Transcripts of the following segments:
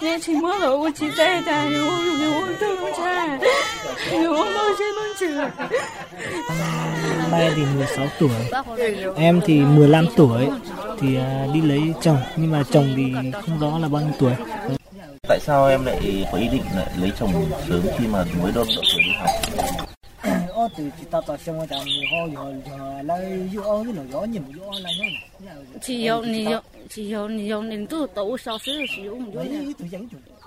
年期末了，我去再家，我给我挣钱，给我弄些东西。 Năm nay thì 16 tuổi, em thì 15 tuổi thì à, đi lấy chồng nhưng mà chồng thì không rõ là bao nhiêu tuổi. Tại sao em lại có ý định lại lấy chồng sớm khi mà mới đo độ tuổi đi học? Ô từ chỉ tao tao xem chồng thì ho rồi rồi lấy yêu ô cái nó gió nhiều gió là nhớ. 只有你有， chỉ dùng dùng đến tu tổ so sứ sử dụng rồi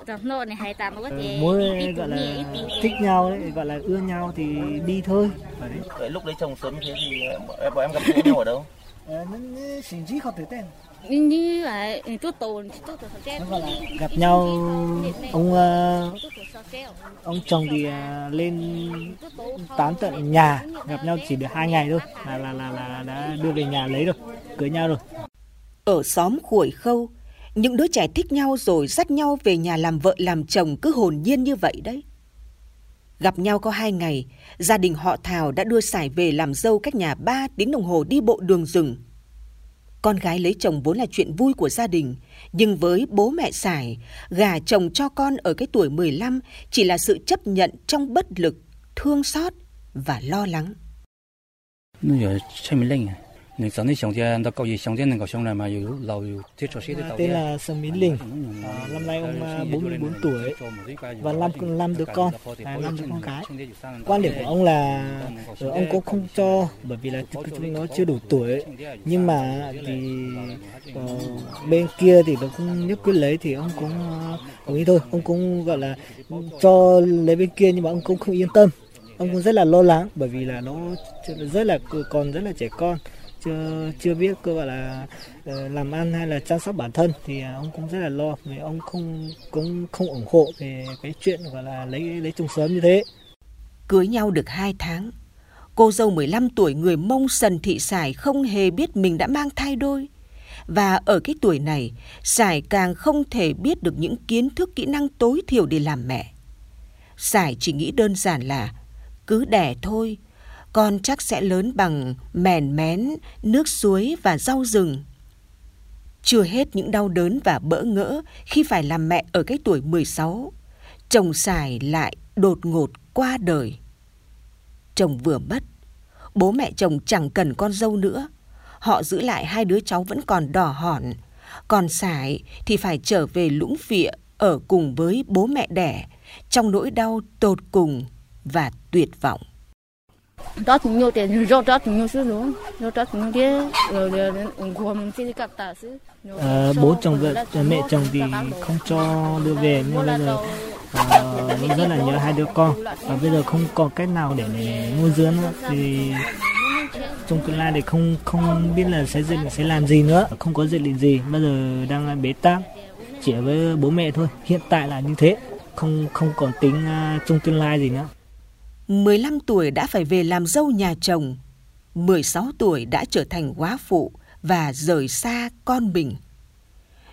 tập nội này hay tạm có thể mỗi gọi là thích nhau đấy gọi là ưa nhau thì đi thôi đấy. lúc đấy chồng sớm thế thì bọn em gặp nhau ở đâu sinh gì không thể tên như vậy tốt tổ tốt tổ gặp nhau ông ông chồng thì lên tán tận nhà gặp nhau chỉ được hai ngày thôi là là là là đã đưa về nhà lấy rồi cưới nhau rồi ở xóm Khuổi Khâu, những đứa trẻ thích nhau rồi dắt nhau về nhà làm vợ làm chồng cứ hồn nhiên như vậy đấy. Gặp nhau có hai ngày, gia đình họ Thảo đã đưa Sải về làm dâu cách nhà ba tiếng đồng hồ đi bộ đường rừng. Con gái lấy chồng vốn là chuyện vui của gia đình, nhưng với bố mẹ Sải, gà chồng cho con ở cái tuổi 15 chỉ là sự chấp nhận trong bất lực, thương xót và lo lắng. Nó giờ sao mình lên à? 你上啲上只到九月上只能够上嚟嘛，要留要thiết cho sĩ tên là Sầm Mỹ Linh À, năm nay ông à, 44 tuổi và năm năm đứa con à, năm đứa con gái quan điểm của ông là ờ, ông cũng không cho bởi vì là chúng nó chưa đủ tuổi nhưng mà thì ờ, bên kia thì nó cũng nhất quyết lấy thì ông cũng ờ, đồng ý thôi ông cũng gọi là cho lấy bên kia nhưng mà ông cũng không yên tâm ông cũng rất là lo lắng bởi vì là nó rất là còn rất là trẻ con chưa chưa biết cơ gọi là ờ, làm ăn hay là chăm sóc bản thân thì à, ông cũng rất là lo vì ông không cũng không ủng hộ về cái chuyện gọi là lấy lấy chồng sớm như thế Cưới nhau được hai tháng, cô dâu 15 tuổi người Mông Sần Thị Sải không hề biết mình đã mang thai đôi. Và ở cái tuổi này, Sải càng không thể biết được những kiến thức kỹ năng tối thiểu để làm mẹ. Sải chỉ nghĩ đơn giản là cứ đẻ thôi, con chắc sẽ lớn bằng mèn mén, nước suối và rau rừng. Chưa hết những đau đớn và bỡ ngỡ khi phải làm mẹ ở cái tuổi 16, chồng xài lại đột ngột qua đời. Chồng vừa mất, bố mẹ chồng chẳng cần con dâu nữa. Họ giữ lại hai đứa cháu vẫn còn đỏ hòn. Còn Sải thì phải trở về lũng phịa ở cùng với bố mẹ đẻ trong nỗi đau tột cùng và tuyệt vọng đó thì nhiều tiền, rồi đó thì nhiều số luôn, rồi đó thì nhiều tiền, rồi rồi của mình gặp ta bố chồng vợ ờ, mẹ chồng thì không cho đưa về nhưng bây giờ ờ, rất là nhớ hai đứa con. Và bây giờ không còn cách nào để nuôi dưỡng nữa thì trong tương lai thì không không biết là sẽ dự định sẽ làm gì nữa không có dự định gì. Bây giờ đang bế tắc chỉ với bố mẹ thôi. Hiện tại là như thế không không còn tính uh, trong tương lai gì nữa. 15 tuổi đã phải về làm dâu nhà chồng, 16 tuổi đã trở thành quá phụ và rời xa con mình.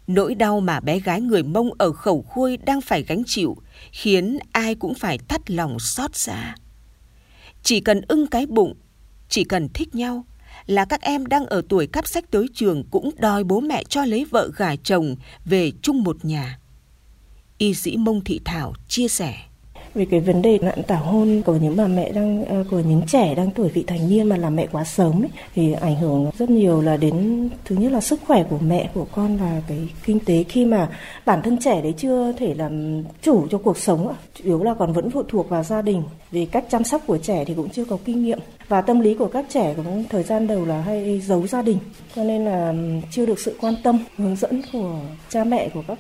Nỗi đau mà bé gái người Mông ở khẩu khuôi đang phải gánh chịu khiến ai cũng phải thắt lòng xót xa. Chỉ cần ưng cái bụng, chỉ cần thích nhau là các em đang ở tuổi cắp sách tới trường cũng đòi bố mẹ cho lấy vợ gả chồng về chung một nhà. Y sĩ Mông Thị Thảo chia sẻ về cái vấn đề nạn tảo hôn của những bà mẹ đang ờ, của những trẻ đang tuổi vị thành niên mà làm mẹ quá sớm ấy, thì ảnh hưởng rất nhiều là đến thứ nhất là sức khỏe của mẹ của con và cái kinh tế. Khi mà bản thân trẻ đấy chưa thể làm chủ cho cuộc sống chủ yếu là còn vẫn phụ thuộc vào gia đình. Vì cách chăm sóc của trẻ thì cũng chưa có kinh nghiệm. Và tâm lý của các trẻ cũng thời gian đầu là hay giấu gia đình. Cho nên là chưa được sự quan tâm hướng dẫn của cha mẹ của các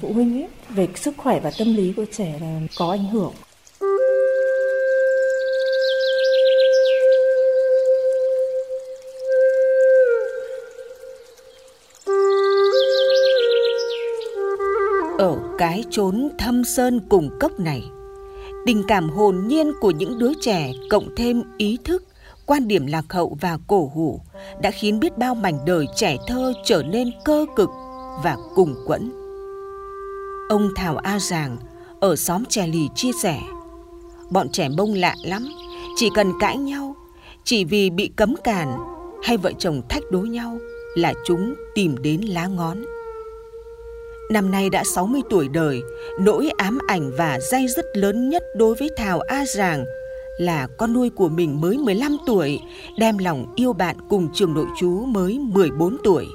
phụ huynh ấy về sức khỏe và tâm lý của trẻ là có ảnh hưởng Ở cái chốn thâm sơn cùng cốc này, tình cảm hồn nhiên của những đứa trẻ cộng thêm ý thức, quan điểm lạc hậu và cổ hủ đã khiến biết bao mảnh đời trẻ thơ trở nên cơ cực và cùng quẫn. Ông Thảo A Giàng ở xóm Chè Lì chia sẻ, bọn trẻ bông lạ lắm, chỉ cần cãi nhau, chỉ vì bị cấm cản hay vợ chồng thách đối nhau là chúng tìm đến lá ngón. Năm nay đã 60 tuổi đời, nỗi ám ảnh và dây dứt lớn nhất đối với Thảo A Giàng là con nuôi của mình mới 15 tuổi, đem lòng yêu bạn cùng trường nội chú mới 14 tuổi.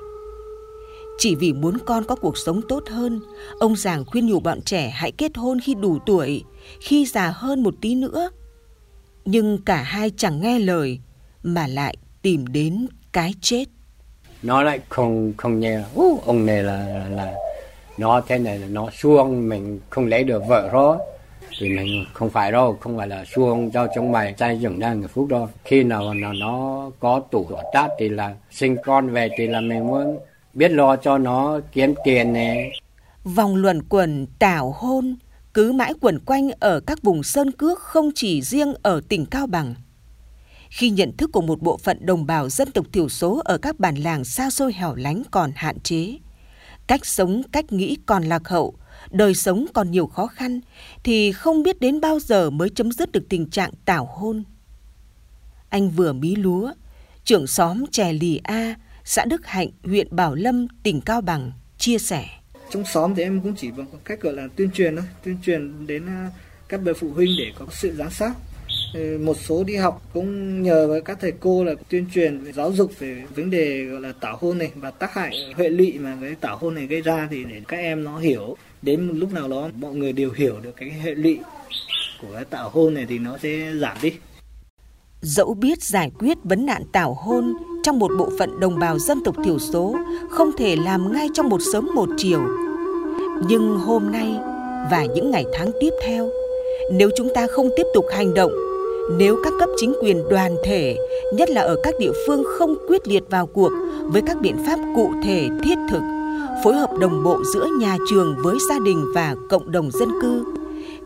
Chỉ vì muốn con có cuộc sống tốt hơn, ông Giàng khuyên nhủ bọn trẻ hãy kết hôn khi đủ tuổi, khi già hơn một tí nữa. Nhưng cả hai chẳng nghe lời, mà lại tìm đến cái chết. Nó lại không không nghe, uh, ông này là, là, là nó thế này là nó xuông mình không lấy được vợ đó thì mình không phải đâu không phải là xuông cho chúng mày xây dựng ra người phúc đâu khi nào nào nó có tủ tuổi tát thì là sinh con về thì là mình muốn biết lo cho nó kiếm tiền nè vòng luẩn quẩn tảo hôn cứ mãi quẩn quanh ở các vùng sơn cước không chỉ riêng ở tỉnh Cao Bằng. Khi nhận thức của một bộ phận đồng bào dân tộc thiểu số ở các bản làng xa xôi hẻo lánh còn hạn chế, cách sống, cách nghĩ còn lạc hậu, đời sống còn nhiều khó khăn, thì không biết đến bao giờ mới chấm dứt được tình trạng tảo hôn. Anh vừa mí lúa, trưởng xóm Chè Lì A, xã Đức Hạnh, huyện Bảo Lâm, tỉnh Cao Bằng, chia sẻ. Trong xóm thì em cũng chỉ bằng cách gọi là tuyên truyền thôi, tuyên truyền đến à, các bậc phụ huynh để có sự giám sát. Ừ, một số đi học cũng nhờ với các thầy cô là tuyên truyền về giáo dục về vấn đề gọi là tảo hôn này và tác hại hệ lụy mà cái tảo hôn này gây ra thì để các em nó hiểu. Đến một lúc nào đó mọi người đều hiểu được cái hệ lụy của cái tảo hôn này thì nó sẽ giảm đi dẫu biết giải quyết vấn nạn tảo hôn trong một bộ phận đồng bào dân tộc thiểu số không thể làm ngay trong một sớm một chiều, nhưng hôm nay và những ngày tháng tiếp theo, nếu chúng ta không tiếp tục hành động, nếu các cấp chính quyền đoàn thể, nhất là ở các địa phương không quyết liệt vào cuộc với các biện pháp cụ thể, thiết thực, phối hợp đồng bộ giữa nhà trường với gia đình và cộng đồng dân cư,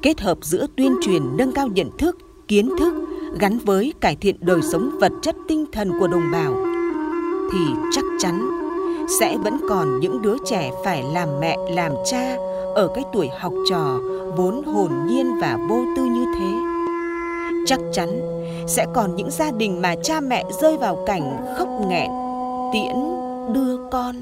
kết hợp giữa tuyên truyền nâng cao nhận thức, kiến thức gắn với cải thiện đời sống vật chất tinh thần của đồng bào, thì chắc chắn sẽ vẫn còn những đứa trẻ phải làm mẹ, làm cha ở cái tuổi học trò vốn hồn nhiên và vô tư như thế. Chắc chắn sẽ còn những gia đình mà cha mẹ rơi vào cảnh khóc nghẹn, tiễn đưa con.